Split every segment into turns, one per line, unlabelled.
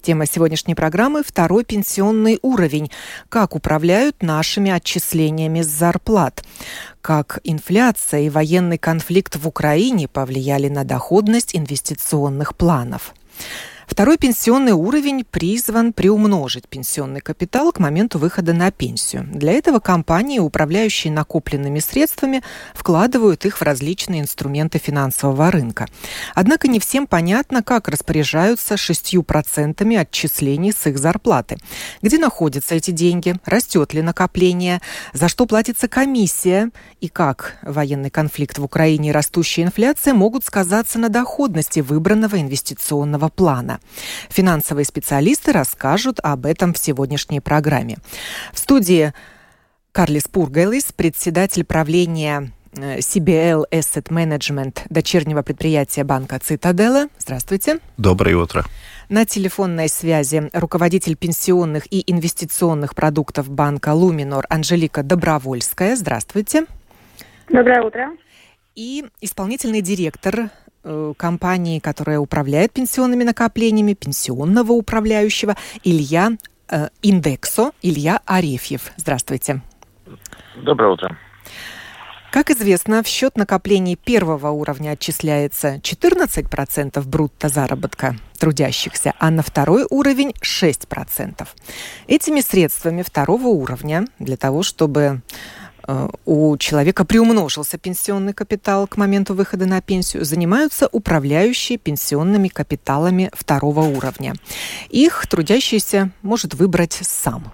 Тема сегодняшней программы – второй пенсионный уровень. Как управляют нашими отчислениями с зарплат. Как инфляция и военный конфликт в Украине повлияли на доходность инвестиционных планов. Второй пенсионный уровень призван приумножить пенсионный капитал к моменту выхода на пенсию. Для этого компании, управляющие накопленными средствами, вкладывают их в различные инструменты финансового рынка. Однако не всем понятно, как распоряжаются 6% отчислений с их зарплаты. Где находятся эти деньги? Растет ли накопление? За что платится комиссия? И как военный конфликт в Украине и растущая инфляция могут сказаться на доходности выбранного инвестиционного плана? Финансовые специалисты расскажут об этом в сегодняшней программе. В студии Карлис Пургайлис, председатель правления э, CBL Asset Management, дочернего предприятия банка Цитадела. Здравствуйте.
Доброе утро.
На телефонной связи руководитель пенсионных и инвестиционных продуктов банка Луминор Анжелика Добровольская. Здравствуйте.
Доброе утро.
И исполнительный директор компании, которая управляет пенсионными накоплениями, пенсионного управляющего, Илья э, Индексо, Илья Арефьев. Здравствуйте.
Доброе утро.
Как известно, в счет накоплений первого уровня отчисляется 14% брутто заработка трудящихся, а на второй уровень 6%. Этими средствами второго уровня для того, чтобы Э, у человека приумножился пенсионный капитал к моменту выхода на пенсию, занимаются управляющие пенсионными капиталами второго уровня. Их трудящийся может выбрать сам.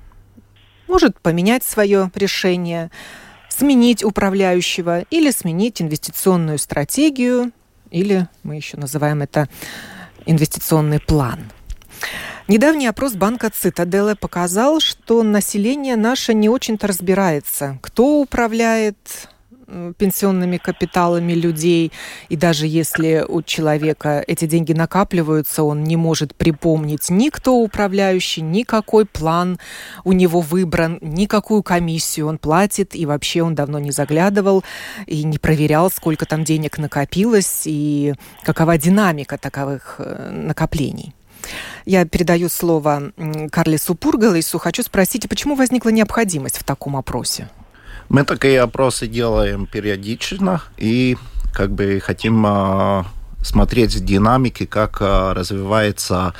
Может поменять свое решение, сменить управляющего или сменить инвестиционную стратегию, или мы еще называем это инвестиционный план. Недавний опрос банка Цитаделы показал, что население наше не очень-то разбирается, кто управляет пенсионными капиталами людей. И даже если у человека эти деньги накапливаются, он не может припомнить ни кто управляющий, ни какой план у него выбран, никакую комиссию он платит. И вообще он давно не заглядывал и не проверял, сколько там денег накопилось и какова динамика таковых э, накоплений. Я передаю слово Карлису Пургалису. Хочу спросить, почему возникла необходимость в таком опросе?
Мы такие опросы делаем периодично и как бы хотим а, смотреть в динамике, как а, развивается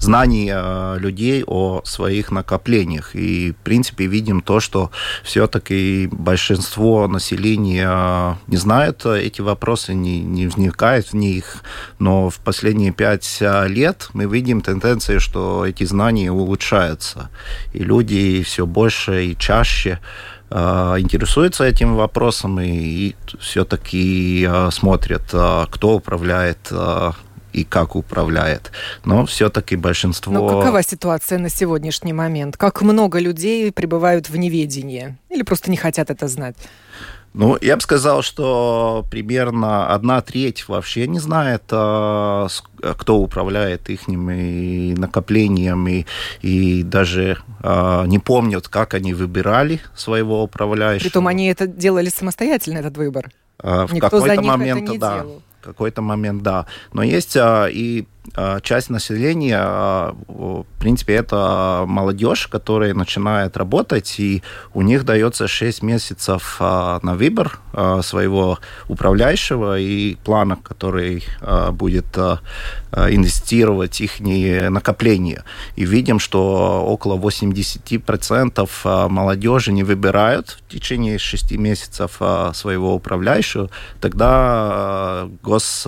знаний э, людей о своих накоплениях. И, в принципе, видим то, что все-таки большинство населения не знает эти вопросы, не, не вникает в них. Но в последние пять лет мы видим тенденции, что эти знания улучшаются. И люди все больше и чаще э, интересуются этим вопросом и, и все-таки смотрят, кто управляет и как управляет. Но все-таки большинство...
Но какова ситуация на сегодняшний момент? Как много людей пребывают в неведении? Или просто не хотят это знать?
Ну, я бы сказал, что примерно одна треть вообще не знает, а, кто управляет их накоплениями, и даже а, не помнят, как они выбирали своего управляющего.
Притом они это делали самостоятельно, этот выбор.
В какой-то момент, да. Делал какой-то момент, да. Но есть а, и часть населения, а, в принципе, это молодежь, которая начинает работать, и у них дается 6 месяцев а, на выбор своего управляющего и плана, который будет инвестировать их накопления. И видим, что около 80% молодежи не выбирают в течение 6 месяцев своего управляющего. Тогда гос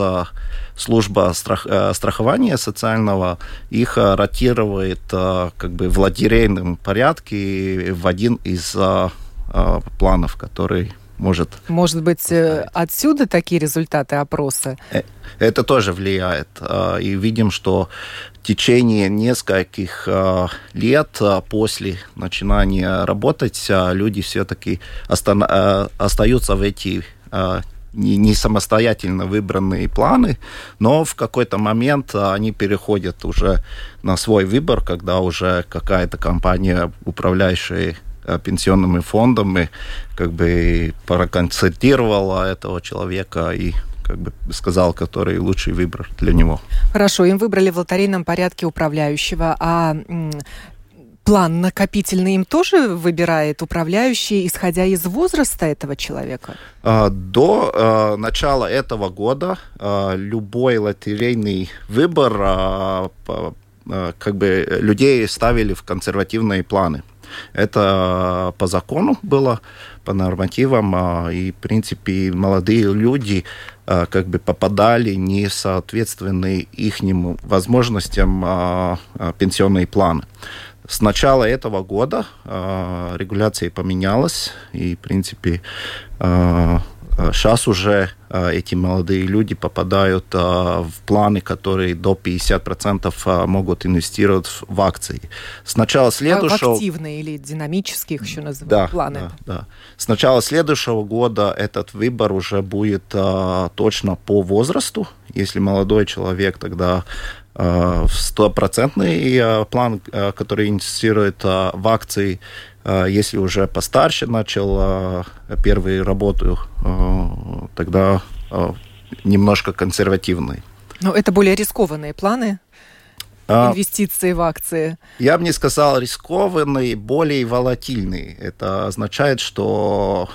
служба страх, э, страхования социального их э, ротирует э, как бы в лотерейном порядке в один из планов, который может...
Может быть, поставить. отсюда такие результаты опроса?
Это тоже влияет. И видим, что течение нескольких лет после начинания работать люди все-таки остаются в эти не, не самостоятельно выбранные планы, но в какой-то момент они переходят уже на свой выбор, когда уже какая-то компания, управляющая э, пенсионными фондами, как бы проконсультировала этого человека и как бы сказал, который лучший выбор для него.
Хорошо, им выбрали в лотерейном порядке управляющего, а план накопительный им тоже выбирает управляющий, исходя из возраста этого человека?
А, до а, начала этого года а, любой лотерейный выбор как бы людей ставили в консервативные планы. Это по закону было, по нормативам, и, в принципе, молодые люди как бы попадали не соответственные их возможностям пенсионные планы. С начала этого года э, регуляция поменялась, и, в принципе, э, сейчас уже э, эти молодые люди попадают э, в планы, которые до 50% э, могут инвестировать в акции.
С начала следующего... Активные или динамические их еще называют да, планы.
Да, да. С начала следующего года этот выбор уже будет э, точно по возрасту. Если молодой человек, тогда Э, стопроцентный э, план, э, который инвестирует в акции, если уже постарше начал первую работу, тогда немножко консервативный.
Но это более рискованные планы? инвестиции в акции?
Я бы не сказал рискованные, более волатильные. Это означает, что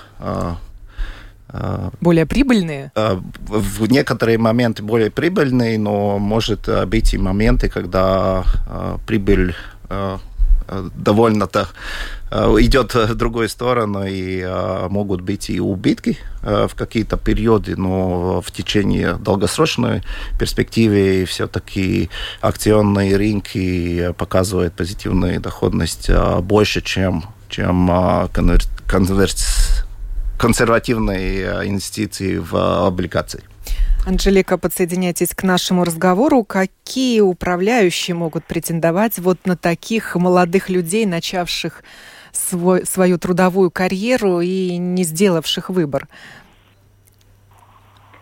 более прибыльные?
А, в некоторые моменты более прибыльные, но может быть и моменты, когда а, прибыль а, довольно-то идет в другую сторону, и могут быть и убытки в какие-то периоды, но в течение долгосрочной перспективы все-таки акционные рынки показывают позитивную доходность больше, чем, чем конверт консервативной э, инвестиции в э, облигации.
Анжелика, подсоединяйтесь к нашему разговору. Какие управляющие могут претендовать вот на таких молодых людей, начавших свой, свою трудовую карьеру и не сделавших выбор?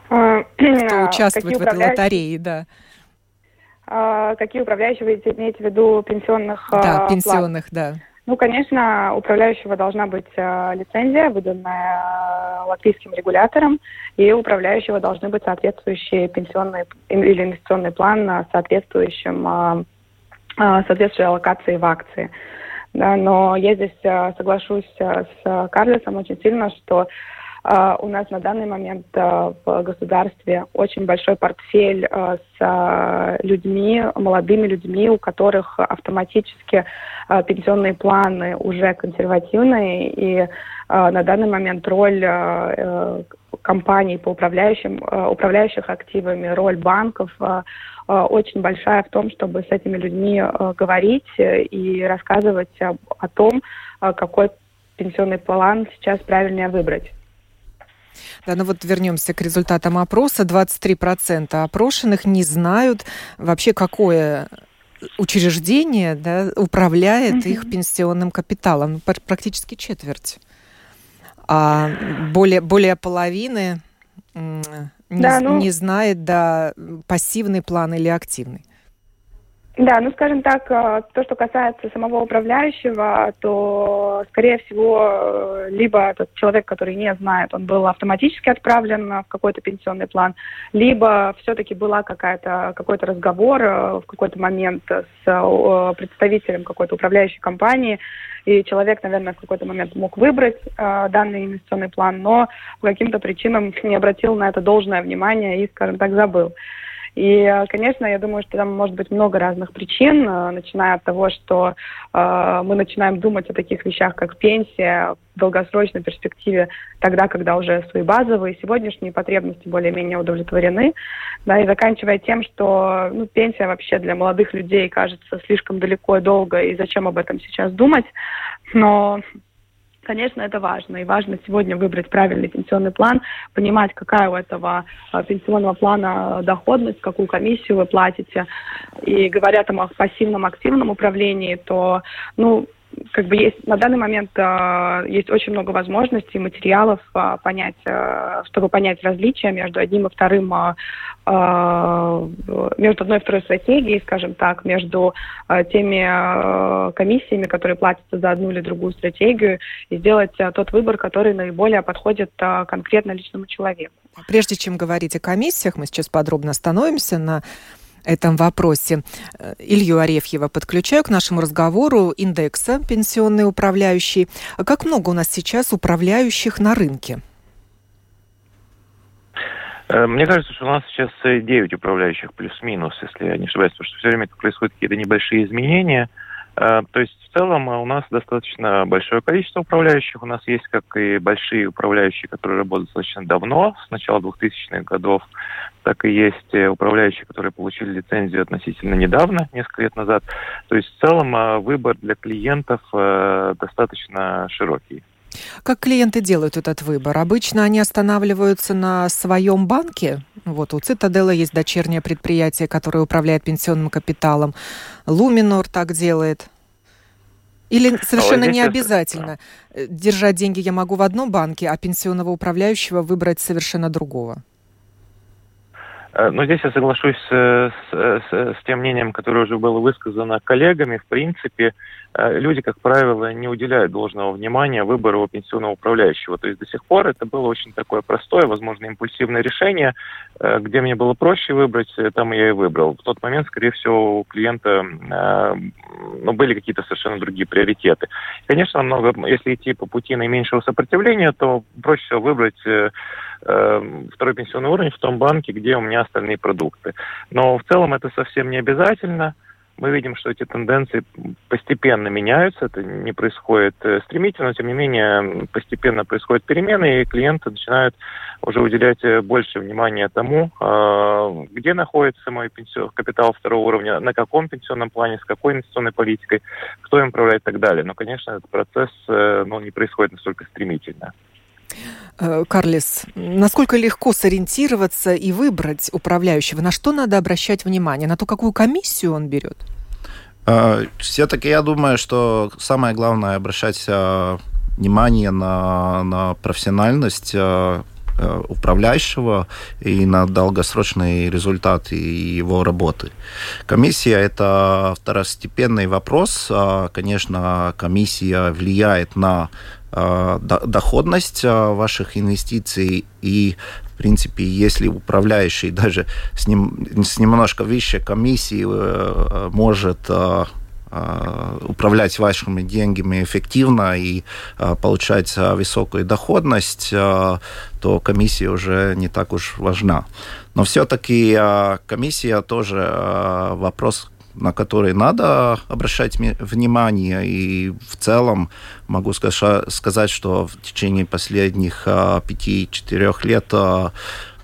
А, Кто а, участвует в этой лотерее, да.
А, какие управляющие вы имеете в виду пенсионных?
Да, пенсионных, плат? да.
Ну, конечно, управляющего должна быть э, лицензия, выданная э, латвийским регулятором, и управляющего должны быть соответствующие пенсионные или инвестиционный план на соответствующем, э, э, соответствующей аллокации в акции. Да, но я здесь э, соглашусь э, с Карлесом очень сильно, что у нас на данный момент uh, в государстве очень большой портфель uh, с людьми, молодыми людьми, у которых автоматически пенсионные планы уже консервативные, и на данный момент роль э, компаний по управляющим, управляющих активами, роль банков очень большая в том, чтобы с этими людьми говорить и рассказывать о том, какой пенсионный план сейчас правильнее выбрать.
Да, ну вот вернемся к результатам опроса. 23% опрошенных не знают вообще, какое учреждение да, управляет mm-hmm. их пенсионным капиталом. Практически четверть. А более, более половины не, да, ну... не знает, да, пассивный план или активный.
Да, ну скажем так, э, то, что касается самого управляющего, то, скорее всего, э, либо этот человек, который не знает, он был автоматически отправлен в какой-то пенсионный план, либо все-таки была какая-то какой-то разговор э, в какой-то момент с представителем какой-то управляющей компании, и человек, наверное, в какой-то момент мог выбрать данный инвестиционный план, но по каким-то причинам не обратил на это должное внимание и, скажем так, забыл. И, конечно, я думаю, что там может быть много разных причин, э, начиная от того, что э, мы начинаем думать о таких вещах, как пенсия в долгосрочной перспективе, тогда, когда уже свои базовые сегодняшние потребности более-менее удовлетворены, да, и заканчивая тем, что ну, пенсия вообще для молодых людей кажется слишком далеко и долго, и зачем об этом сейчас думать, но Конечно, это важно. И важно сегодня выбрать правильный пенсионный план, понимать, какая у этого а, пенсионного плана доходность, какую комиссию вы платите. И говоря там о пассивном, активном управлении, то, ну, как бы есть на данный момент э, есть очень много возможностей, материалов э, понять, э, чтобы понять различия между одним и вторым, э, между одной и второй стратегией, скажем так, между э, теми э, комиссиями, которые платятся за одну или другую стратегию, и сделать э, тот выбор, который наиболее подходит э, конкретно личному человеку.
Прежде чем говорить о комиссиях, мы сейчас подробно остановимся на этом вопросе. Э, Илью Арефьева подключаю к нашему разговору индекса пенсионный управляющий. Как много у нас сейчас управляющих на рынке?
Э, мне кажется, что у нас сейчас 9 управляющих плюс-минус, если я не ошибаюсь, потому что все время происходят какие-то небольшие изменения. Э, то есть в целом у нас достаточно большое количество управляющих. У нас есть как и большие управляющие, которые работают достаточно давно, с начала 2000-х годов, так и есть э, управляющие, которые получили лицензию относительно недавно, несколько лет назад. То есть в целом э, выбор для клиентов достаточно широкий.
Как клиенты делают этот выбор? Обычно они останавливаются на своем банке. Вот у Цитадела есть дочернее предприятие, которое управляет пенсионным капиталом. Луминор так делает. Или совершенно не обязательно э, держать деньги я могу в одном банке, а пенсионного управляющего выбрать совершенно другого?
Э, но здесь я соглашусь с, с, с тем мнением, которое уже было высказано коллегами. В принципе, э, люди, как правило, не уделяют должного внимания выбору пенсионного управляющего. То есть до сих пор это было очень такое простое, возможно, импульсивное решение. Э, где мне было проще выбрать, там я и выбрал. В тот момент, скорее всего, у клиента ну, были какие-то совершенно другие приоритеты. Конечно, много, если идти по пути наименьшего сопротивления, то проще всего выбрать второй пенсионный уровень в том банке, где у меня остальные продукты. Но в целом это совсем не обязательно. Мы видим, что эти тенденции постепенно меняются, это не происходит э, стремительно, но тем не менее постепенно происходят перемены, и клиенты начинают уже уделять э, больше внимания тому, э, где находится мой пенсион, капитал второго уровня, на каком пенсионном плане, с какой инвестиционной политикой, кто им управляет и так далее. Но, конечно, этот процесс ну, не происходит настолько стремительно.
Э, Карлис, насколько легко сориентироваться и выбрать управляющего? На что надо обращать внимание? На то, какую комиссию он берет?
Э, Все-таки я думаю, что самое главное обращать э, внимание на, на профессиональность управляющего и на долгосрочный результат его работы. Комиссия – это второстепенный вопрос. Конечно, комиссия влияет на доходность э, ваших инвестиций и в принципе, если управляющий даже с, ним, с немножко выше комиссии э, может управлять вашими деньгами эффективно и получать высокую доходность, то комиссия уже не так уж важна. Но все-таки комиссия тоже вопрос на которые надо обращать внимание. И в целом могу сказать, что в течение последних а, пяти-четырех лет а,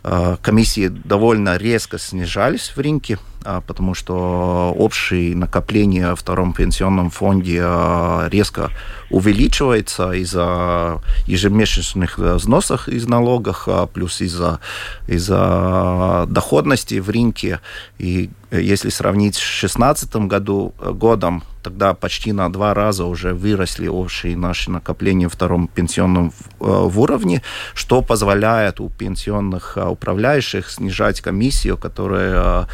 а, комиссии довольно резко снижались в рынке. А, потому что общее накопление в втором пенсионном фонде а, резко увеличивается из-за ежемесячных взносов из налогов, а, плюс из-за из доходности в рынке. И если сравнить с 2016 году, годом, тогда почти на два раза уже выросли общие наши накопления в втором пенсионном в уровне, что позволяет у пенсионных управляющих снижать комиссию, которая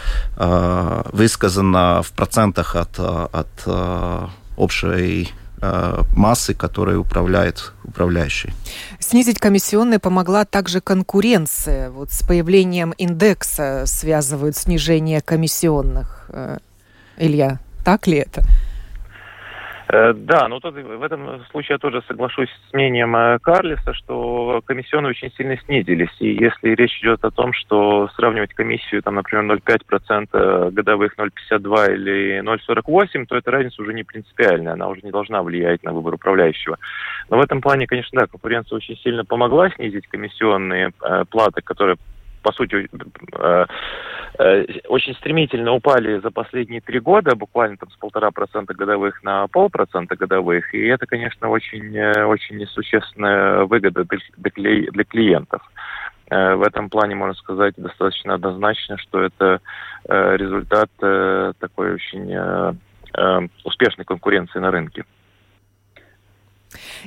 высказано в процентах от, от э, общей э, массы, которой управляет управляющий.
Снизить комиссионные помогла также конкуренция. Вот с появлением индекса связывают снижение комиссионных. Э, Илья, так ли это?
Э, да, ну тут в этом случае я тоже соглашусь с мнением э, Карлиса, что комиссионные очень сильно снизились. И если речь идет о том, что сравнивать комиссию, там, например, 0,5% годовых 0,52 или 0,48, то эта разница уже не принципиальная, она уже не должна влиять на выбор управляющего. Но в этом плане, конечно, да, конкуренция очень сильно помогла снизить комиссионные э, платы, которые по сути, очень стремительно упали за последние три года, буквально там с полтора процента годовых на полпроцента годовых, и это, конечно, очень, очень несущественная выгода для клиентов. В этом плане можно сказать достаточно однозначно, что это результат такой очень успешной конкуренции на рынке.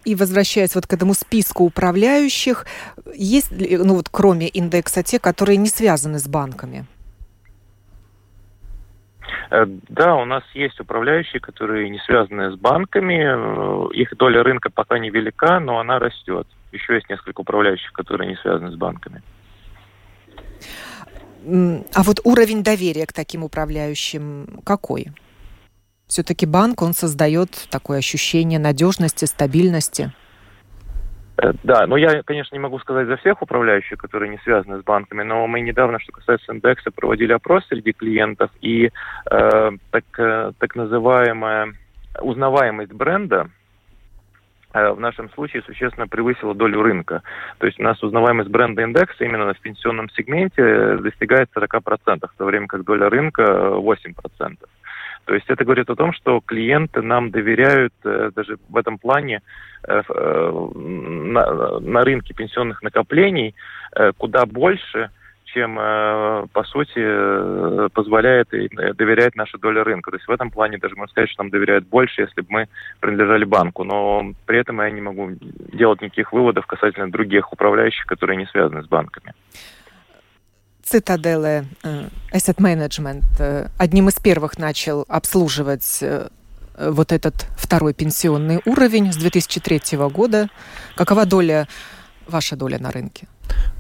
И возвращаясь вот к этому списку управляющих, есть ли, ну вот кроме индекса, те, которые не связаны с банками?
Э, да, у нас есть управляющие, которые не связаны с банками. Э, их доля рынка пока не велика, но она растет. Еще есть несколько управляющих, которые не связаны с банками.
А вот уровень доверия к таким управляющим какой? Все-таки банк, он создает такое ощущение надежности, стабильности.
Э, да, но я, конечно, не могу сказать за всех управляющих, которые не связаны с банками, но мы недавно, что касается индекса, проводили опрос среди клиентов, и э, так, э, так называемая узнаваемость бренда э, в нашем случае существенно превысила долю рынка. То есть у нас узнаваемость бренда индекса именно в пенсионном сегменте достигает 40%, в то время как доля рынка 8%. То есть это говорит о том, что клиенты нам доверяют э, даже в этом плане э, э, на, на рынке пенсионных накоплений куда больше, чем, по сути, позволяет и доверяет наша доля рынка. То есть в этом плане даже можно сказать, что нам доверяют больше, если бы мы принадлежали банку. Но при этом я не могу делать никаких выводов касательно других управляющих, которые не связаны с банками.
Цитаделе э, Asset Management э, одним из первых начал обслуживать э, вот этот второй пенсионный уровень с 2003 года. Какова доля, ваша доля на рынке?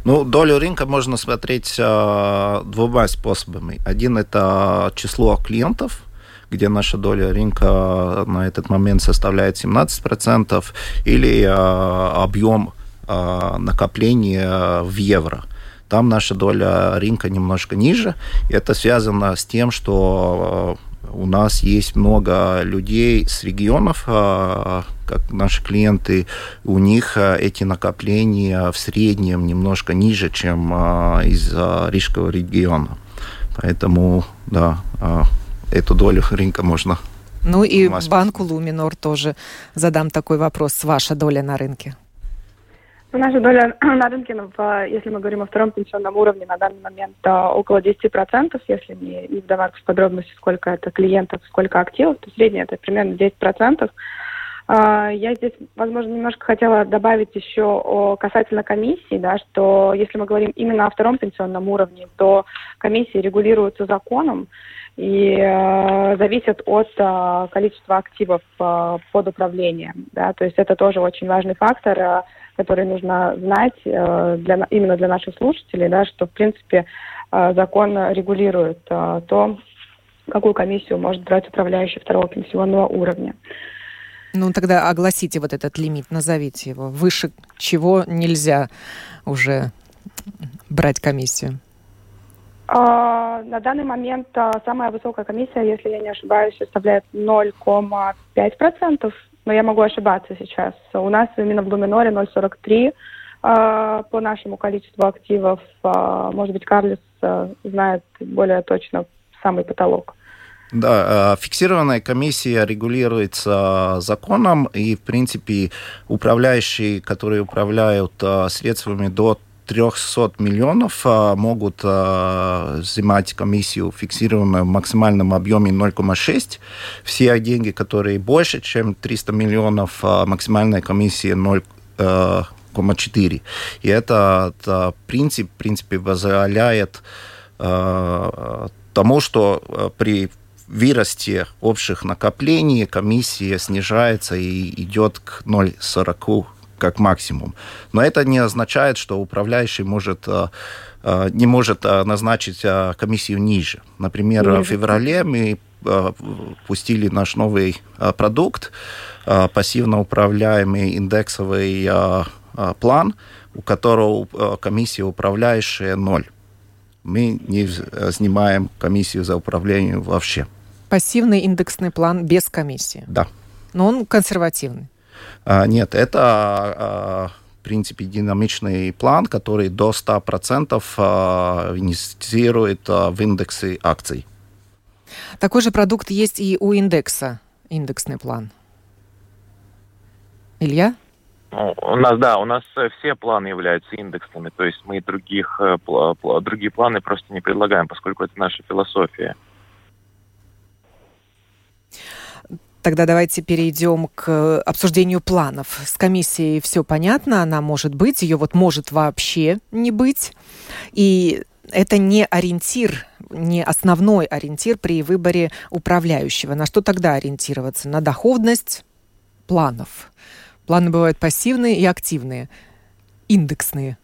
Ну, долю рынка можно смотреть э, двумя способами. Один – это число клиентов, где наша доля рынка на этот момент составляет 17%, или э, объем э, накопления в евро – там наша доля рынка немножко ниже. Это связано с тем, что э, у нас есть много людей с регионов, э, как наши клиенты, у них э, эти накопления в среднем немножко ниже, чем из Рижского региона. Поэтому, да, эту долю рынка можно
ну и банку Луминор тоже задам такой вопрос. Ваша доля на рынке?
Наша доля на рынке, ну, если мы говорим о втором пенсионном уровне, на данный момент а, около 10%, если не, не вдаваться в подробности, сколько это клиентов, сколько активов, то среднее это примерно 10%. А, я здесь, возможно, немножко хотела добавить еще о, касательно комиссии, да, что если мы говорим именно о втором пенсионном уровне, то комиссии регулируются законом и э, зависят от э, количества активов э, под управлением. Да, то есть это тоже очень важный фактор. Э, которые нужно знать э, для, именно для наших слушателей, да, что, в принципе, э, закон регулирует э, то, какую комиссию может брать управляющий второго пенсионного уровня.
Ну, тогда огласите вот этот лимит, назовите его. Выше чего нельзя уже брать комиссию?
А, на данный момент а, самая высокая комиссия, если я не ошибаюсь, составляет 0,5% но я могу ошибаться сейчас. У нас именно в Луминоре 0,43 э, по нашему количеству активов. Э, может быть, Карлис э, знает более точно самый потолок.
Да, фиксированная комиссия регулируется законом, и, в принципе, управляющие, которые управляют средствами до 300 миллионов а, могут а, взимать комиссию фиксированную в максимальном объеме 0,6. Все деньги, которые больше, чем 300 миллионов, а, максимальная комиссия 0,4. И этот принцип, в принципе, позволяет тому, что при выросте общих накоплений комиссия снижается и идет к 0,40 как максимум. Но это не означает, что управляющий может э, э, не может э, назначить комиссию ниже. Например, ниже. в феврале мы пустили наш новый продукт, пассивно управляемый индексовый план, у которого комиссия управляющая ноль. Мы не снимаем комиссию за управление вообще.
Пассивный индексный план без комиссии?
Да.
Но он консервативный?
А, нет, это а, принципе, динамичный план, который до 100% инвестирует в индексы акций.
Такой же продукт есть и у индекса, индексный план. Илья?
Ну, у нас, да, у нас э, все планы являются индексными, то есть мы других, э, другие планы просто не предлагаем, поскольку это наша философия.
Тогда давайте перейдем к обсуждению планов. С комиссией все понятно, она может быть, ее вот может вообще не быть. И это не ориентир, не основной ориентир при выборе управляющего. На что тогда ориентироваться? На доходность планов. Планы бывают пассивные и активные, индексные.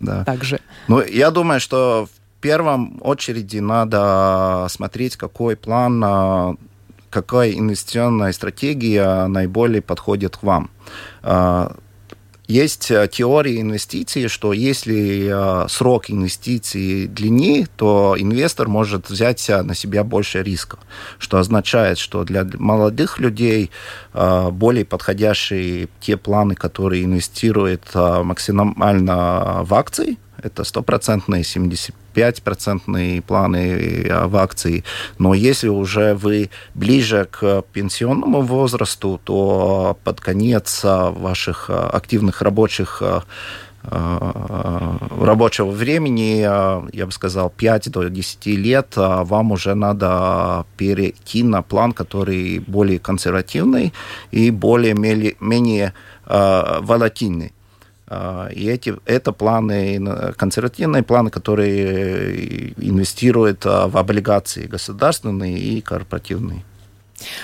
Да.
Также.
Ну, я думаю, что в первом очереди надо смотреть, какой план, а, какая инвестиционная стратегия наиболее подходит к вам. А, есть э, теория инвестиций, что если э, срок инвестиций длиннее, то инвестор может взять э, на себя больше риска, что означает, что для молодых людей более подходящие те планы, которые инвестируют максимально в акции, это стопроцентные 75-процентные планы в акции. Но если уже вы ближе к пенсионному возрасту, то под конец ваших активных рабочих рабочего времени, я бы сказал, 5 до 10 лет, вам уже надо перейти на план, который более консервативный и более-менее волатильный. А, и эти, это планы, консервативные планы, которые инвестируют а, в облигации государственные и корпоративные.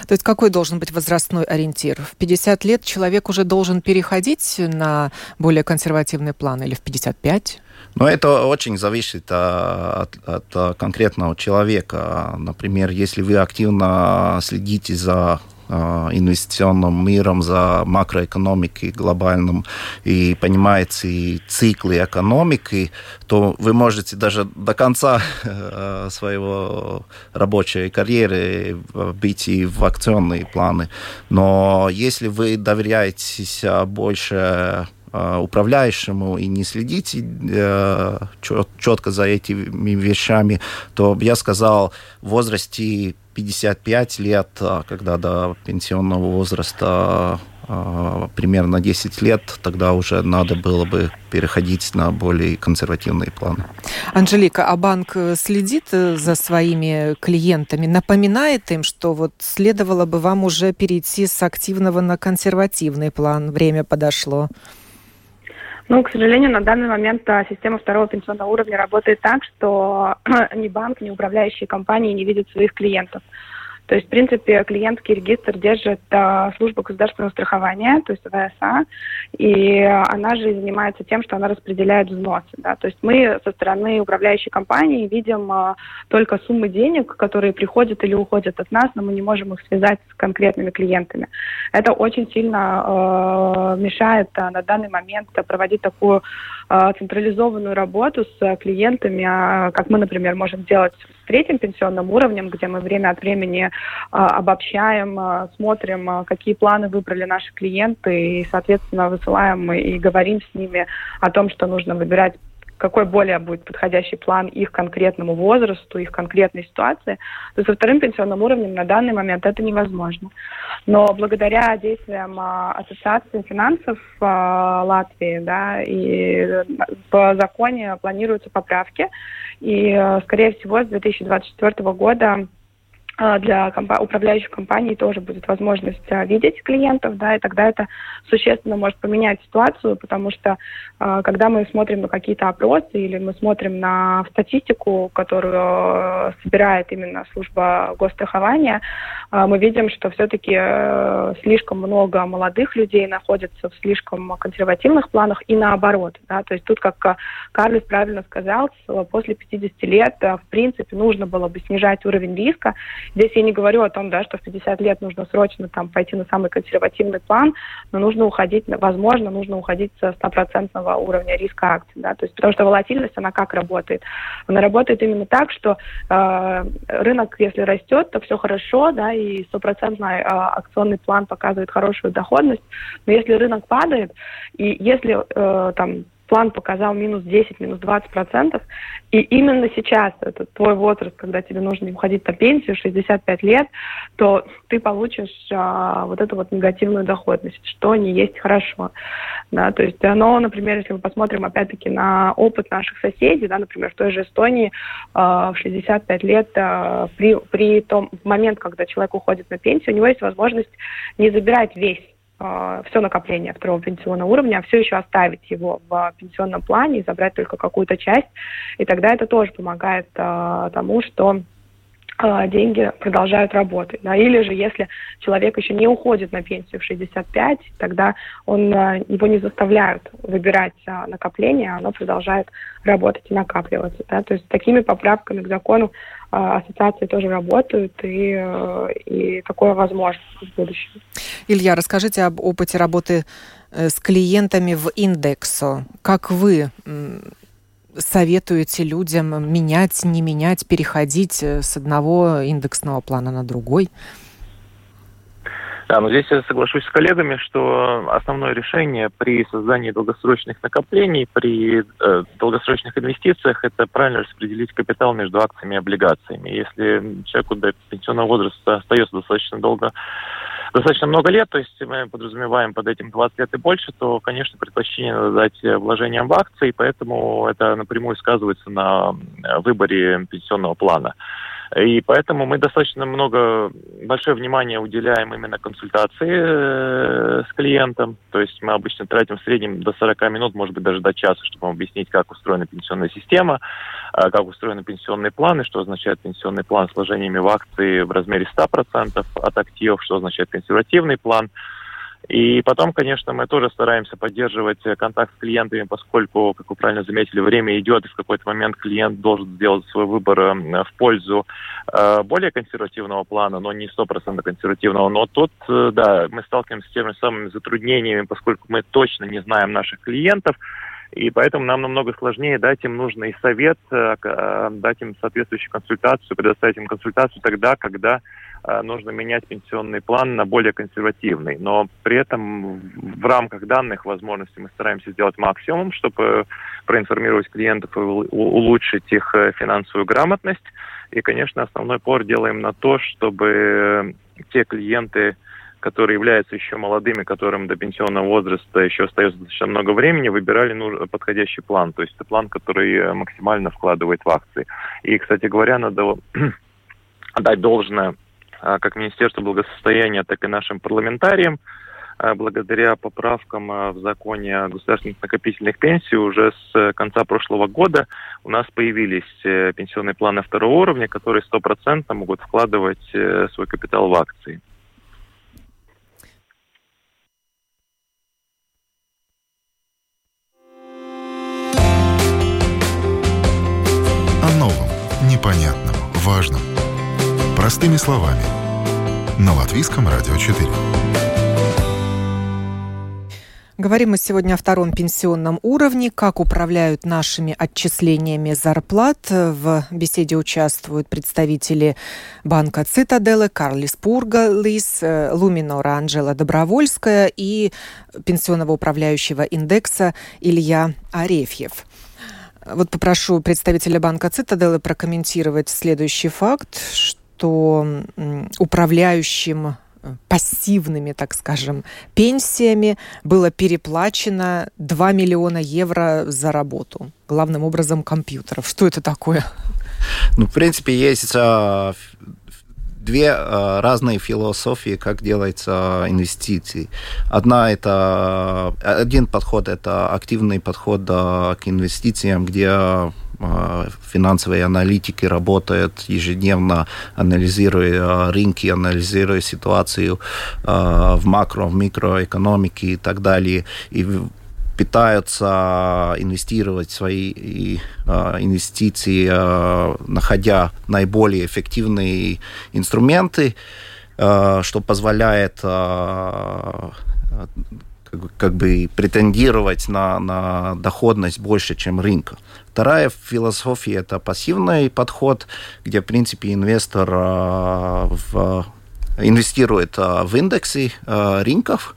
То есть какой должен быть возрастной ориентир? В 50 лет человек уже должен переходить на более консервативный план или в 55?
Но это очень зависит а, от, от, конкретного человека. Например, если вы активно следите за Э, инвестиционным миром, за макроэкономикой глобальным и понимаете и циклы экономики, то вы можете даже до конца э, своего рабочей карьеры быть и в акционные планы. Но если вы доверяетесь больше э, управляющему и не следите э, четко за этими вещами, то я сказал, в возрасте 55 лет, а, когда до пенсионного возраста а, примерно 10 лет, тогда уже надо было бы переходить на более консервативные планы.
Анжелика, а банк следит э, за своими клиентами, напоминает им, что вот следовало бы вам уже перейти с активного на консервативный план, время подошло?
Ну, к сожалению, на данный момент а, система второго пенсионного уровня работает так, что ни банк, ни управляющие компании не видят своих клиентов. То есть, в принципе, клиентский регистр держит а, служба государственного страхования, то есть ВСА, и она же занимается тем, что она распределяет взносы. Да? То есть мы со стороны управляющей компании видим а, только суммы денег, которые приходят или уходят от нас, но мы не можем их связать с конкретными клиентами. Это очень сильно а, мешает а, на данный момент проводить такую а, централизованную работу с клиентами, а, как мы, например, можем делать третьим пенсионным уровнем, где мы время от времени а, обобщаем, смотрим, какие планы выбрали наши клиенты, и, соответственно, высылаем и говорим с ними о том, что нужно выбирать какой более будет подходящий план их конкретному возрасту, их конкретной ситуации, то со вторым пенсионным уровнем на данный момент это невозможно. Но благодаря действиям а, Ассоциации финансов а, Латвии, да, и по законе планируются поправки, и, а, скорее всего, с 2024 года для комп- управляющих компаний тоже будет возможность а, видеть клиентов, да, и тогда это существенно может поменять ситуацию, потому что а, когда мы смотрим на какие-то опросы или мы смотрим на статистику, которую собирает именно служба госстрахования, мы видим, что все-таки слишком много молодых людей находятся в слишком консервативных планах и наоборот, да, то есть тут, как Карлис правильно сказал, после 50 лет, в принципе, нужно было бы снижать уровень риска Здесь я не говорю о том, да, что в 50 лет нужно срочно там пойти на самый консервативный план, но нужно уходить, возможно, нужно уходить со стопроцентного уровня риска акций, да, то есть потому что волатильность, она как работает? Она работает именно так, что э, рынок, если растет, то все хорошо, да, и стопроцентный э, акционный план показывает хорошую доходность, но если рынок падает, и если э, там план показал минус 10, минус 20 процентов, и именно сейчас, это твой возраст, когда тебе нужно уходить на пенсию, 65 лет, то ты получишь а, вот эту вот негативную доходность, что не есть хорошо. Да, то есть оно, например, если мы посмотрим опять-таки на опыт наших соседей, да, например, в той же Эстонии а, в 65 лет а, при, при том момент, когда человек уходит на пенсию, у него есть возможность не забирать весь все накопление второго пенсионного уровня, а все еще оставить его в пенсионном плане и забрать только какую-то часть. И тогда это тоже помогает э, тому, что э, деньги продолжают работать. Да? Или же, если человек еще не уходит на пенсию в 65, тогда он, э, его не заставляют выбирать э, накопление, оно продолжает работать и накапливаться. Да? То есть такими поправками к закону а, ассоциации тоже работают, и, э, и такое возможно в будущем.
Илья, расскажите об опыте работы э, с клиентами в индексо. Как вы советуете людям менять, не менять, переходить э, с одного индексного плана на другой?
Да, но здесь я соглашусь с коллегами, что основное решение при создании долгосрочных накоплений, при э, долгосрочных инвестициях, это правильно распределить капитал между акциями и облигациями. Если человеку до пенсионного возраста остается достаточно долго достаточно много лет, то есть мы подразумеваем под этим 20 лет и больше, то, конечно, предпочтение надо дать вложениям в акции, поэтому это напрямую сказывается на выборе пенсионного плана. И поэтому мы достаточно много, большое внимание уделяем именно консультации э, с клиентом. То есть мы обычно тратим в среднем до 40 минут, может быть, даже до часа, чтобы объяснить, как устроена пенсионная система, э, как устроены пенсионные планы, что означает пенсионный план с вложениями в акции в размере 100% от активов, что означает консервативный план – и потом, конечно, мы тоже стараемся поддерживать контакт с клиентами, поскольку, как вы правильно заметили, время идет, и в какой-то момент клиент должен сделать свой выбор э, в пользу э, более консервативного плана, но не 100% консервативного. Но тут, э, да, мы сталкиваемся с теми самыми затруднениями, поскольку мы точно не знаем наших клиентов, и поэтому нам намного сложнее дать им нужный совет, дать им соответствующую консультацию, предоставить им консультацию тогда, когда Э, нужно менять пенсионный план на более консервативный. Но при этом в рамках данных возможностей мы стараемся сделать максимум, чтобы проинформировать клиентов и улучшить их э, финансовую грамотность. И, конечно, основной пор делаем на то, чтобы те клиенты, которые являются еще молодыми, которым до пенсионного возраста еще остается достаточно много времени, выбирали подходящий план. То есть это план, который э, максимально вкладывает в акции. И, кстати говоря, надо отдать должное как Министерству благосостояния, так и нашим парламентариям. А, благодаря поправкам а, в законе о государственных накопительных пенсий уже с конца прошлого года у нас появились э, пенсионные планы второго уровня, которые стопроцентно могут вкладывать э, свой капитал в акции.
Простыми словами. На Латвийском радио 4.
Говорим мы сегодня о втором пенсионном уровне, как управляют нашими отчислениями зарплат. В беседе участвуют представители банка Цитаделы, Карлис Пургалис, Луминора Анжела Добровольская и пенсионного управляющего индекса Илья Арефьев. Вот попрошу представителя банка Цитаделы прокомментировать следующий факт, что что управляющим э, пассивными, так скажем, пенсиями было переплачено 2 миллиона евро за работу, главным образом компьютеров. Что это такое?
Ну, в принципе, есть а, две а, разные философии, как делается инвестиции. Одна это один подход это активный подход к инвестициям, где а, финансовые аналитики работают ежедневно, анализируя а, рынки, анализируя ситуацию а, в макро, в микроэкономике и так далее. И пытаются инвестировать свои инвестиции, находя наиболее эффективные инструменты, что позволяет как бы претендировать на, на доходность больше, чем рынка. Вторая философия – это пассивный подход, где, в принципе, инвестор э, в, инвестирует э, в индексы э, рынков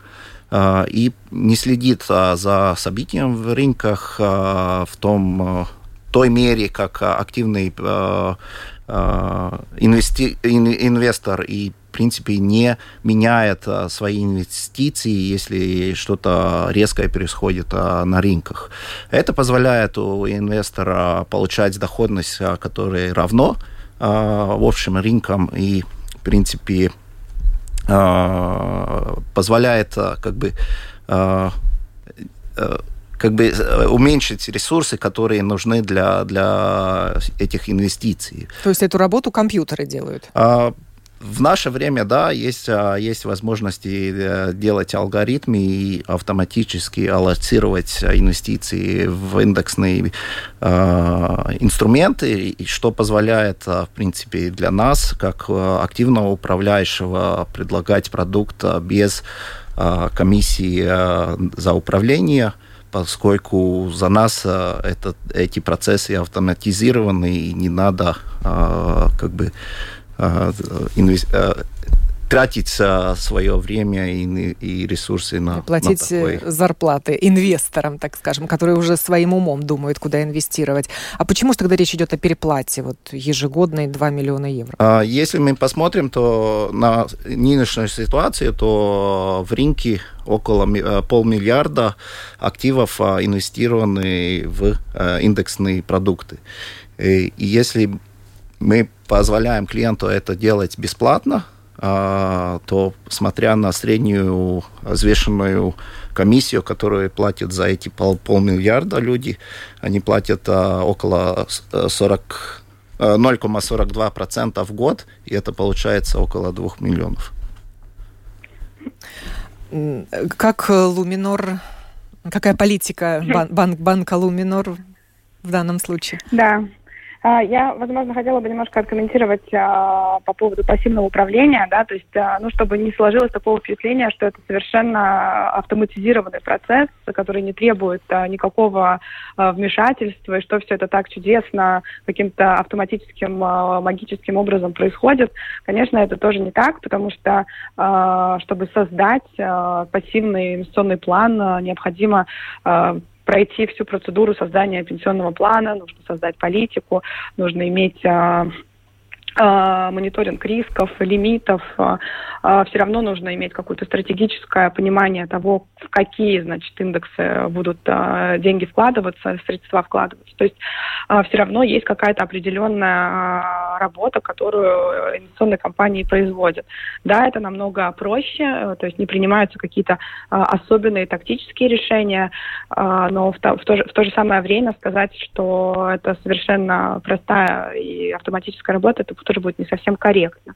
и не следит за событием в рынках в том, той мере, как активный инвести, инвестор и принципе, не меняет а, свои инвестиции, если что-то резкое происходит а, на рынках. Это позволяет у инвестора получать доходность, а, которая равно в общем рынкам и, в принципе, позволяет как бы как бы уменьшить ресурсы, которые нужны для, для этих инвестиций.
То есть эту работу компьютеры делают?
В наше время, да, есть, а, есть возможности э, делать алгоритмы и автоматически аллоцировать инвестиции в индексные э, инструменты, что позволяет, а, в принципе, для нас, как э, активного управляющего, предлагать продукт без э, комиссии э, за управление, поскольку за нас это, эти процессы автоматизированы и не надо как бы инвес... тратить свое время и, и ресурсы на
платить
на такой...
зарплаты инвесторам, так скажем, которые уже своим умом думают, куда инвестировать. А почему же тогда речь идет о переплате вот ежегодной 2 миллиона евро?
Если мы посмотрим, то на нынешнюю ситуацию, то в рынке около полмиллиарда активов инвестированы в индексные продукты. И если мы позволяем клиенту это делать бесплатно, а, то, смотря на среднюю взвешенную комиссию, которую платят за эти пол, полмиллиарда люди, они платят а, около 40 0,42% а, в год, и это получается около 2 миллионов.
Как Луминор, какая политика бан, бан, банка Луминор в данном случае?
Да, я, возможно, хотела бы немножко откомментировать а, по поводу пассивного управления, да, то есть, а, ну, чтобы не сложилось такого впечатления, что это совершенно автоматизированный процесс, который не требует а, никакого а, вмешательства, и что все это так чудесно каким-то автоматическим, а, магическим образом происходит. Конечно, это тоже не так, потому что, а, чтобы создать а, пассивный инвестиционный план, а, необходимо а, пройти всю процедуру создания пенсионного плана, нужно создать политику, нужно иметь а, мониторинг рисков, лимитов, а, а, все равно нужно иметь какое-то стратегическое понимание того, в какие, значит, индексы будут деньги вкладываться, средства вкладываться. То есть все равно есть какая-то определенная работа, которую инвестиционные компании производят. Да, это намного проще, то есть не принимаются какие-то особенные тактические решения, но в то, в, то же, в то же самое время сказать, что это совершенно простая и автоматическая работа, это тоже будет не совсем корректно.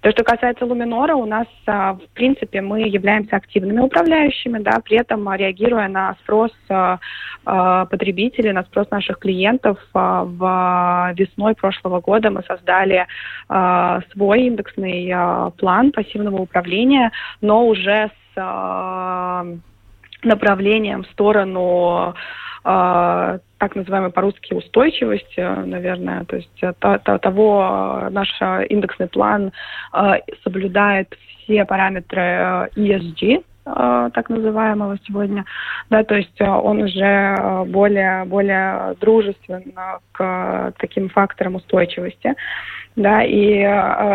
То, что касается Луминора, у нас, а, в принципе, мы являемся активными управляющими, да, при этом реагируя на спрос а, а, потребителей, на спрос наших клиентов. В весной прошлого года мы создали свой индексный план пассивного управления, но уже с направлением в сторону так называемой по-русски устойчивость, э, наверное, то есть э, того э, наш индексный план соблюдает все параметры ESG, так называемого сегодня, да, то есть он уже более, более дружествен к таким факторам устойчивости, да, и,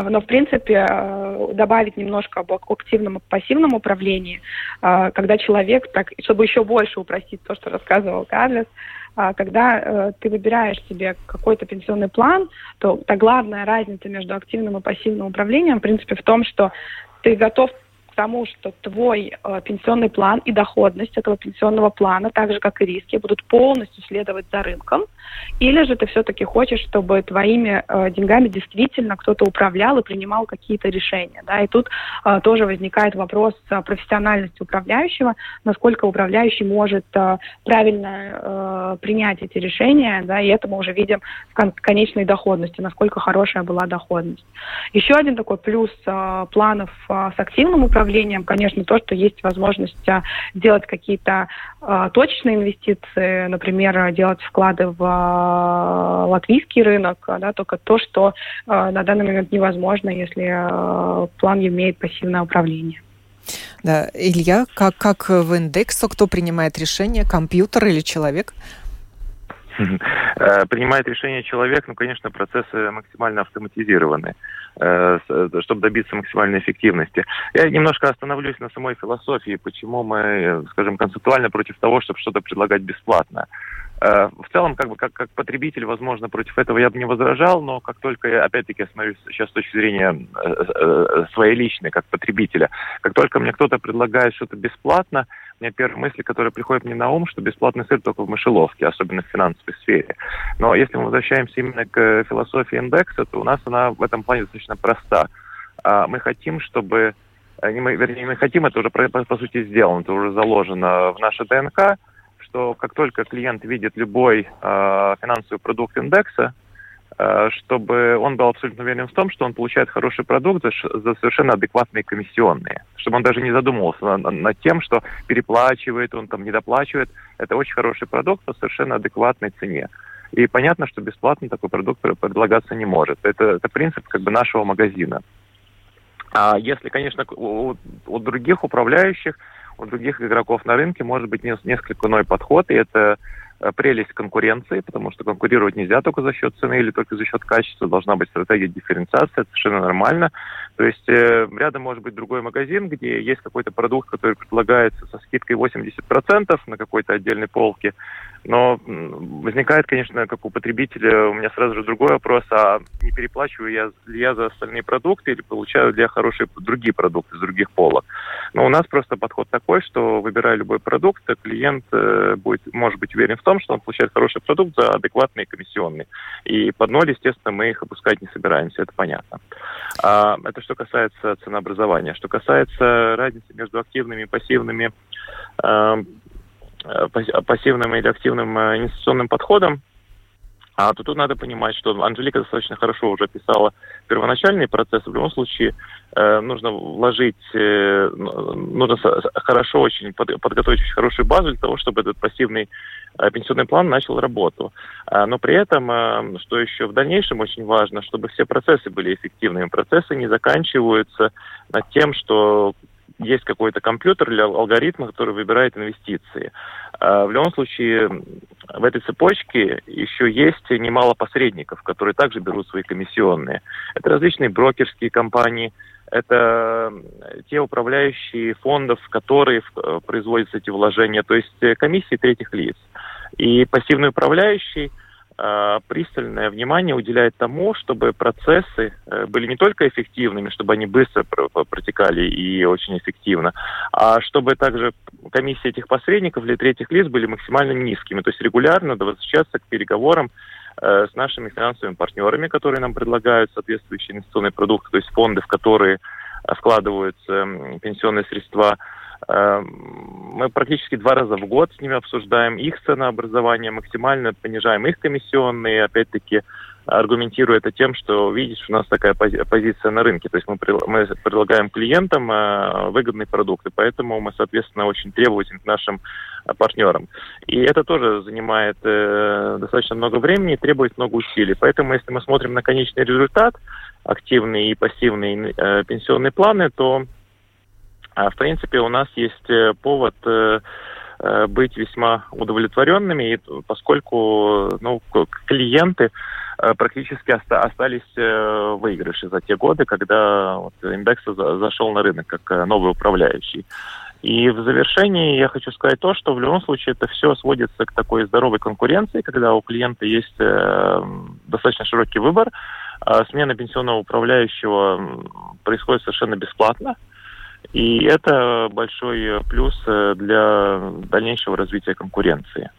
но в принципе добавить немножко об активном и пассивном управлении, когда человек, так, чтобы еще больше упростить то, что рассказывал Карлес, когда э, ты выбираешь себе какой-то пенсионный план, то та главная разница между активным и пассивным управлением, в принципе, в том, что ты готов тому, что твой э, пенсионный план и доходность этого пенсионного плана, так же как и риски, будут полностью следовать за рынком, или же ты все-таки хочешь, чтобы твоими э, деньгами действительно кто-то управлял и принимал какие-то решения, да, и тут э, тоже возникает вопрос профессиональности управляющего, насколько управляющий может э, правильно э, принять эти решения, да, и это мы уже видим в кон- конечной доходности, насколько хорошая была доходность. Еще один такой плюс э, планов э, с активным управлением, конечно, то, что есть возможность э, делать какие-то э, точечные инвестиции, например, делать вклады в э, латвийский рынок, да, только то, что э, на данный момент невозможно, если э, план имеет пассивное управление.
Да, Илья, как, как в индексу, кто принимает решение, компьютер или человек?
Э, принимает решение человек, ну, конечно, процессы максимально автоматизированы, чтобы добиться максимальной эффективности. Я немножко остановлюсь на самой философии, почему мы, скажем, концептуально против того, чтобы что-то предлагать бесплатно. Э, в целом, как бы как, как потребитель, возможно, против этого я бы не возражал, но как только я, опять-таки, смотрю сейчас с точки зрения своей личной, как потребителя, как только мне кто-то предлагает что-то бесплатно, у меня первая мысль, которая приходит мне на ум, что бесплатный сыр только в мышеловке, особенно в финансовой сфере. Но если мы возвращаемся именно к философии индекса, то у нас она в этом плане достаточно проста. А, мы хотим, чтобы э, вернее, мы хотим, это уже по сути сделано, это уже заложено в наше ДНК, что как только клиент видит любой э, финансовый продукт индекса, Э, чтобы он был абсолютно уверен в том, что он получает хороший продукт за, за совершенно адекватные комиссионные. Чтобы он даже не задумывался над, над тем, что переплачивает он, там, недоплачивает. Это очень хороший продукт по совершенно адекватной цене. И понятно, что бесплатно такой продукт предлагаться не может. Это, это принцип как бы нашего магазина. А если, конечно, у, у других управляющих, у других игроков на рынке может быть несколько иной подход, и это Э, прелесть конкуренции, потому что конкурировать нельзя только за счет цены или только за счет качества, должна быть стратегия дифференциации, это совершенно нормально. То есть э, рядом может быть другой магазин, где есть какой-то продукт, который предлагается со скидкой 80% на какой-то отдельной полке, но возникает, конечно, как у потребителя, у меня сразу же другой вопрос, а не переплачиваю я ли я за остальные продукты или получаю ли я хорошие другие продукты с других полок? Но у нас просто подход такой, что выбирая любой продукт, клиент э, будет, может быть уверен в том, что он получает хороший продукт за адекватные комиссионные. И под ноль, естественно, мы их опускать не собираемся, это понятно. А, это что касается ценообразования. Что касается разницы между активными и пассивными э, Э, пассивным или активным э, инвестиционным подходом, а то тут надо понимать, что Анжелика достаточно хорошо уже писала первоначальный процесс. В любом случае э, нужно вложить, э, нужно хорошо очень под, подготовить очень хорошую базу для того, чтобы этот пассивный э, пенсионный план начал работу. А, но при этом, э, что еще в дальнейшем очень важно, чтобы все процессы были эффективными. Процессы не заканчиваются над тем, что есть какой-то компьютер или алгоритм, который выбирает инвестиции. А в любом случае, в этой цепочке еще есть немало посредников, которые также берут свои комиссионные. Это различные брокерские компании, это те управляющие фондов, которые э, производятся эти вложения, то есть э, комиссии третьих лиц. И пассивный управляющий – Э, пристальное внимание уделяет тому, чтобы процессы э, были не только эффективными, чтобы они быстро протекали и очень эффективно, а чтобы также комиссии этих посредников для третьих лиц были максимально низкими. То есть регулярно возвращаться к переговорам э, с нашими финансовыми партнерами, которые нам предлагают соответствующие инвестиционные продукты, то есть фонды, в которые вкладываются пенсионные средства, мы практически два раза в год с ними обсуждаем их ценообразование, максимально понижаем их комиссионные, опять-таки аргументируя это тем, что видишь, у нас такая пози позиция на рынке, то есть мы, мы предлагаем клиентам э, выгодные продукты, поэтому мы, соответственно, очень требовательны к нашим э, партнерам. И это тоже занимает э, достаточно много времени и требует много усилий. Поэтому, если мы смотрим на конечный результат, активные и пассивные э, пенсионные планы, то а в принципе, у нас есть э, повод э, э, быть весьма удовлетворенными, поскольку ну, клиенты практически остались в выигрыше за те годы, когда вот индекс зашел на рынок как новый управляющий. И в завершении я хочу сказать то, что в любом случае это все сводится к такой здоровой конкуренции, когда у клиента есть достаточно широкий выбор. А смена пенсионного управляющего происходит совершенно бесплатно. И это большой плюс для дальнейшего развития конкуренции.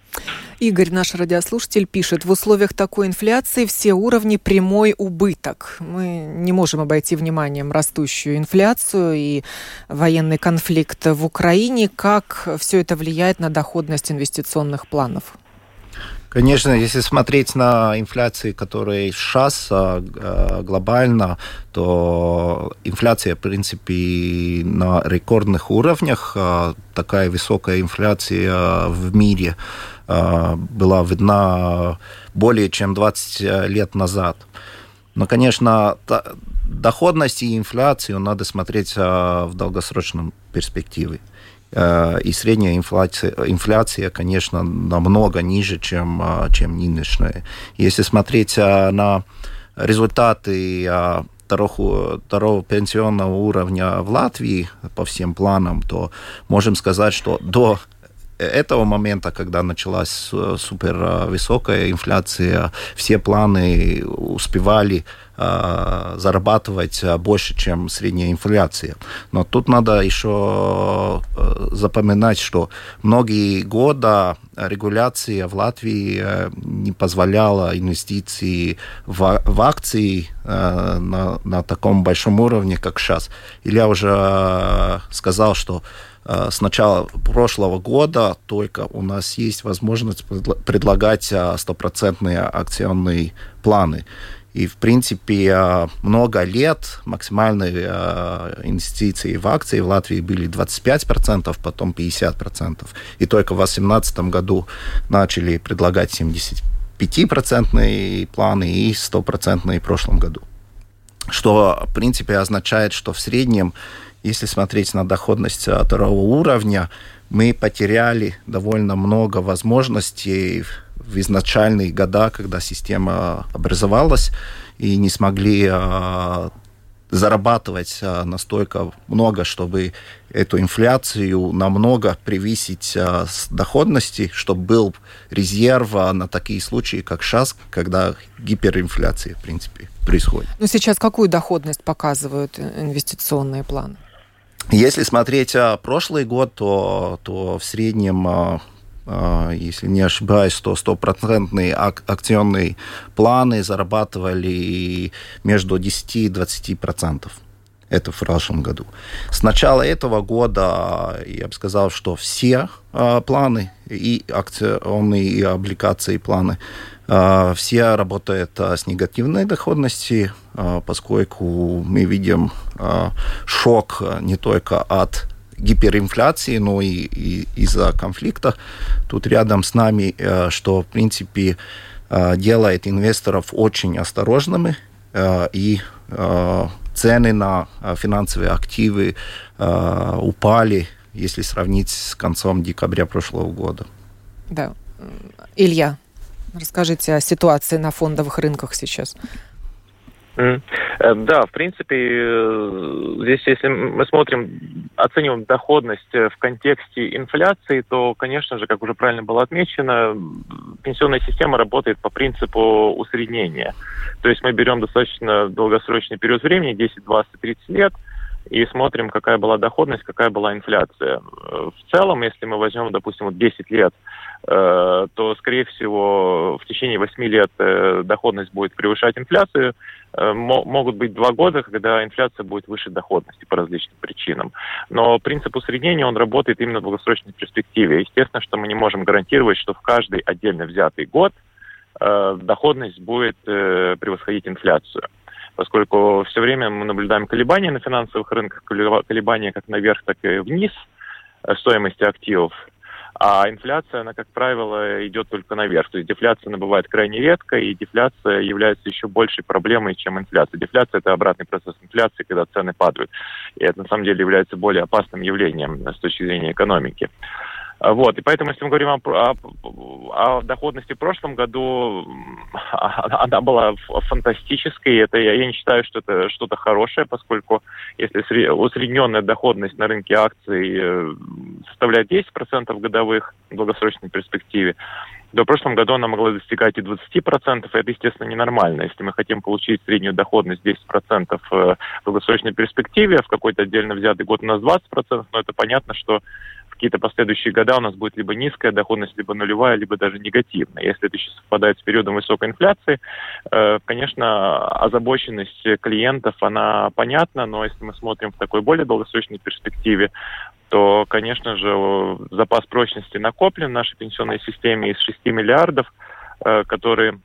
Игорь, наш радиослушатель, пишет, в условиях такой инфляции все уровни прямой убыток. Мы не можем обойти вниманием растущую инфляцию и военный конфликт в Украине. Как все это влияет на доходность инвестиционных планов?
Конечно, если смотреть на инфляции, которые сейчас а, а, глобально, то инфляция, в принципе, на рекордных уровнях. А, такая высокая инфляция в мире была видна более чем 20 лет назад. Но, конечно, доходность и инфляцию надо смотреть в долгосрочном перспективе. Э, и средняя инфляция, инфляция, конечно, намного ниже, чем, э, чем нынешняя. Если смотреть э, на результаты второго, второго пенсионного уровня в Латвии по всем планам, то можем сказать, что до этого момента, когда началась супер высокая инфляция, все планы успевали Э, зарабатывать э, больше, чем средняя инфляция. Но тут надо еще запоминать, что многие годы регуляция в Латвии не позволяла инвестиции в, в акции на, на таком большом уровне, как сейчас. Илья уже сказал, что с начала прошлого года только у нас есть возможность предлагать стопроцентные акционные планы. И, в принципе, а, много лет максимальные инвестиции в акции в Латвии были 25%, потом 50%. И только в 2018 году начали предлагать 75% планы и 100% в прошлом году. Что, в принципе, означает, что в среднем, если смотреть на доходность а, второго уровня, мы потеряли довольно много возможностей в изначальные года, когда система образовалась, и не смогли а, зарабатывать а, настолько много, чтобы эту инфляцию намного превысить а, с доходности, чтобы был резерв на такие случаи, как сейчас, когда гиперинфляция, в принципе, происходит.
Но сейчас какую доходность показывают инвестиционные планы?
Если смотреть прошлый год, то, то в среднем а, если не ошибаюсь, то стопроцентные ак- акционные планы зарабатывали между 10 и 20 процентов. Это в прошлом году. С начала этого года я бы сказал, что все планы, и акционные, и облигации планы, все работают э, с негативной доходностью, э, поскольку мы видим шок не только от гиперинфляции, но и, и из-за конфликта тут рядом с нами, что, в принципе, делает инвесторов очень осторожными, и цены на финансовые активы упали, если сравнить с концом декабря прошлого года.
Да. Илья, расскажите о ситуации на фондовых рынках сейчас.
Э, да, в принципе, э, здесь, если мы смотрим, оцениваем доходность э, в контексте инфляции, то, конечно же, как уже правильно было отмечено, пенсионная система работает по принципу усреднения. То есть мы берем достаточно долгосрочный период времени, 10, 20, 30 лет, и смотрим, какая была доходность, какая была инфляция. В целом, если мы возьмем, допустим, вот 10 лет, то, скорее всего, в течение 8 лет доходность будет превышать инфляцию, Э, могут быть два года, когда инфляция будет выше доходности по различным причинам. Но принцип усреднения, он работает именно в долгосрочной перспективе. Естественно, что мы не можем гарантировать, что в каждый отдельно взятый год э, доходность будет э, превосходить инфляцию поскольку все время мы наблюдаем колебания на финансовых рынках, колебания как наверх, так и вниз стоимости активов. А инфляция, она, как правило, идет только наверх. То есть дефляция она бывает крайне редко, и дефляция является еще большей проблемой, чем инфляция. Дефляция – это обратный процесс инфляции, когда цены падают. И это, на самом деле, является более опасным явлением с точки зрения экономики. Вот, и поэтому, если мы говорим о, о, о доходности в прошлом году, она была фантастической, это я, я не считаю, что это что-то хорошее, поскольку если усредненная доходность на рынке акций э, составляет 10% годовых в долгосрочной перспективе, то в прошлом году она могла достигать и 20%, и это, естественно, ненормально. Если мы хотим получить среднюю доходность 10% э, в долгосрочной перспективе, а в какой-то отдельно взятый год у нас 20%, но это понятно, что какие-то последующие года у нас будет либо низкая доходность, либо нулевая, либо даже негативная. Если это еще совпадает с периодом высокой инфляции, э, конечно, озабоченность клиентов, она понятна, но если мы смотрим в такой более долгосрочной перспективе, то, конечно же, запас прочности накоплен в нашей пенсионной системе из 6 миллиардов, э, которые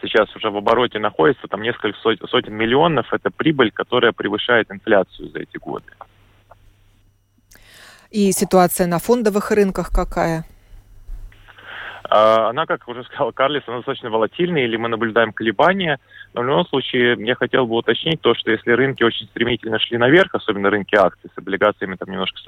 сейчас уже в обороте находятся, там несколько сотен миллионов, это прибыль, которая превышает инфляцию за эти годы.
И ситуация на фондовых рынках какая?
А, она, как уже сказал Карлис, она достаточно волатильная, или мы наблюдаем колебания. Но в любом случае я хотел бы уточнить то, что если рынки очень стремительно шли наверх, особенно рынки акций, с облигациями там немножко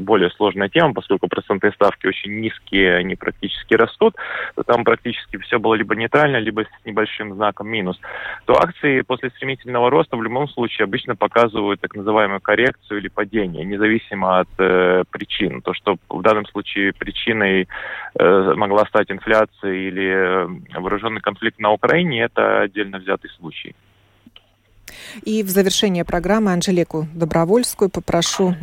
более сложная тема, поскольку процентные ставки очень низкие, они практически растут, то там практически все было либо нейтрально, либо с небольшим знаком минус, то акции после стремительного роста в любом случае обычно показывают так называемую коррекцию или падение, независимо от э, причин. То, что в данном случае причиной э, могла стать инфляция или э, вооруженный конфликт на Украине, это отдельно взятый случай.
И в завершение программы Анжелику Добровольскую попрошу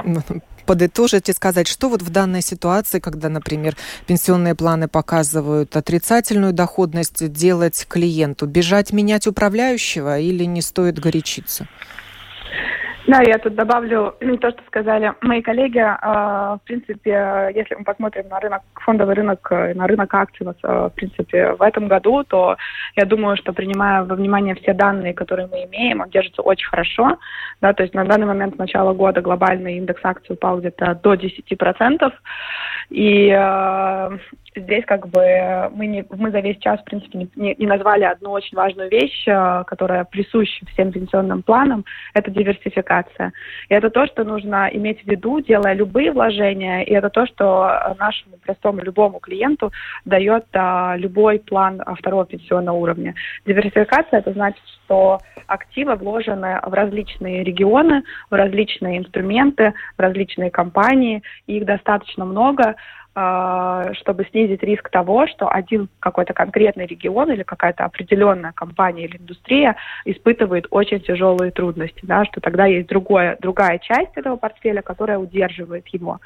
подытожить и сказать, что вот в данной ситуации, когда, например, пенсионные планы показывают отрицательную доходность, делать клиенту? Бежать менять управляющего или не стоит горячиться?
Да, я тут добавлю то, что сказали мои коллеги. А, в принципе, если мы посмотрим на рынок, фондовый рынок, э, на рынок акций, в принципе, в этом году, то я думаю, что принимая во внимание все данные, которые мы имеем, он держится очень хорошо. Да, то есть на данный момент с начала года глобальный индекс акций упал где-то до 10%. И э, здесь как бы мы, не, мы за весь час, в принципе, не, не назвали одну очень важную вещь, э, которая присуща всем пенсионным планам, это диверсификация. И это то, что нужно иметь в виду, делая любые вложения, и это то, что нашему простому любому клиенту дает а, любой план второго пенсионного уровня. Диверсификация это значит, что активы вложены в различные регионы, в различные инструменты, в различные компании, их достаточно много, чтобы снизить риск того, что один какой-то конкретный регион или какая-то определенная компания или индустрия испытывает очень тяжелые трудности, да, что тогда есть другое, другая часть этого портфеля, которая удерживает его.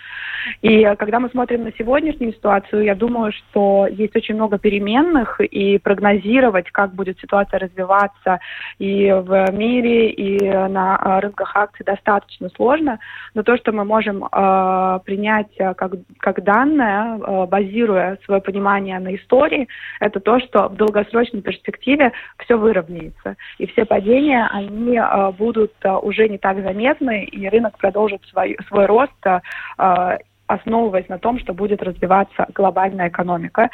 И когда мы смотрим на сегодняшнюю ситуацию, я думаю, что есть очень много переменных, и прогнозировать, как будет ситуация развиваться и в мире, и на рынках акций достаточно сложно, но то, что мы можем э, принять как, как данные, главное, э, базируя свое понимание на истории, это то, что в долгосрочной перспективе все выровняется. И все падения, они э, будут э, уже не так заметны, и рынок продолжит свой, свой рост основываясь на том, что будет развиваться глобальная экономика.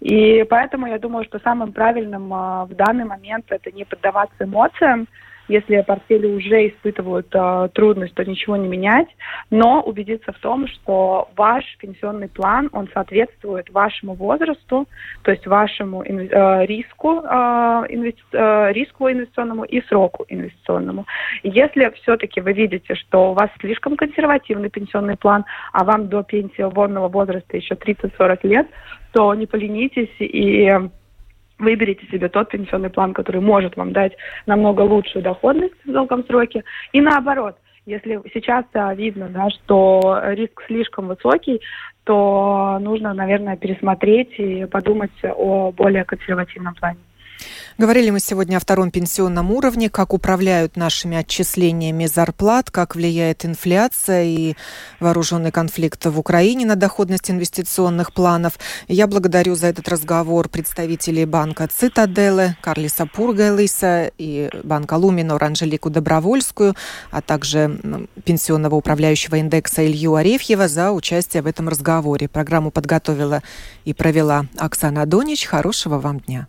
И поэтому я думаю, что самым правильным в данный момент это не поддаваться эмоциям, если портфели уже испытывают э, трудность, то ничего не менять, но убедиться в том, что ваш пенсионный план, он соответствует вашему возрасту, то есть вашему э, риску, э, инвести, э, риску инвестиционному и сроку инвестиционному. Если все-таки вы видите, что у вас слишком консервативный пенсионный план, а вам до пенсионного возраста еще 30-40 лет, то не поленитесь и выберите себе тот пенсионный план, который может вам дать намного лучшую доходность в долгом сроке. И наоборот, если сейчас видно, да, что риск слишком высокий, то нужно, наверное, пересмотреть и подумать о более консервативном плане.
Говорили мы сегодня о втором пенсионном уровне, как управляют нашими отчислениями зарплат, как влияет инфляция и вооруженный конфликт в Украине на доходность инвестиционных планов. Я благодарю за этот разговор представителей банка Цитаделы, Карлиса Пургайлиса и банка Луминор Анжелику Добровольскую, а также пенсионного управляющего индекса Илью Арефьева за участие в этом разговоре. Программу подготовила и провела Оксана Донич. Хорошего вам дня.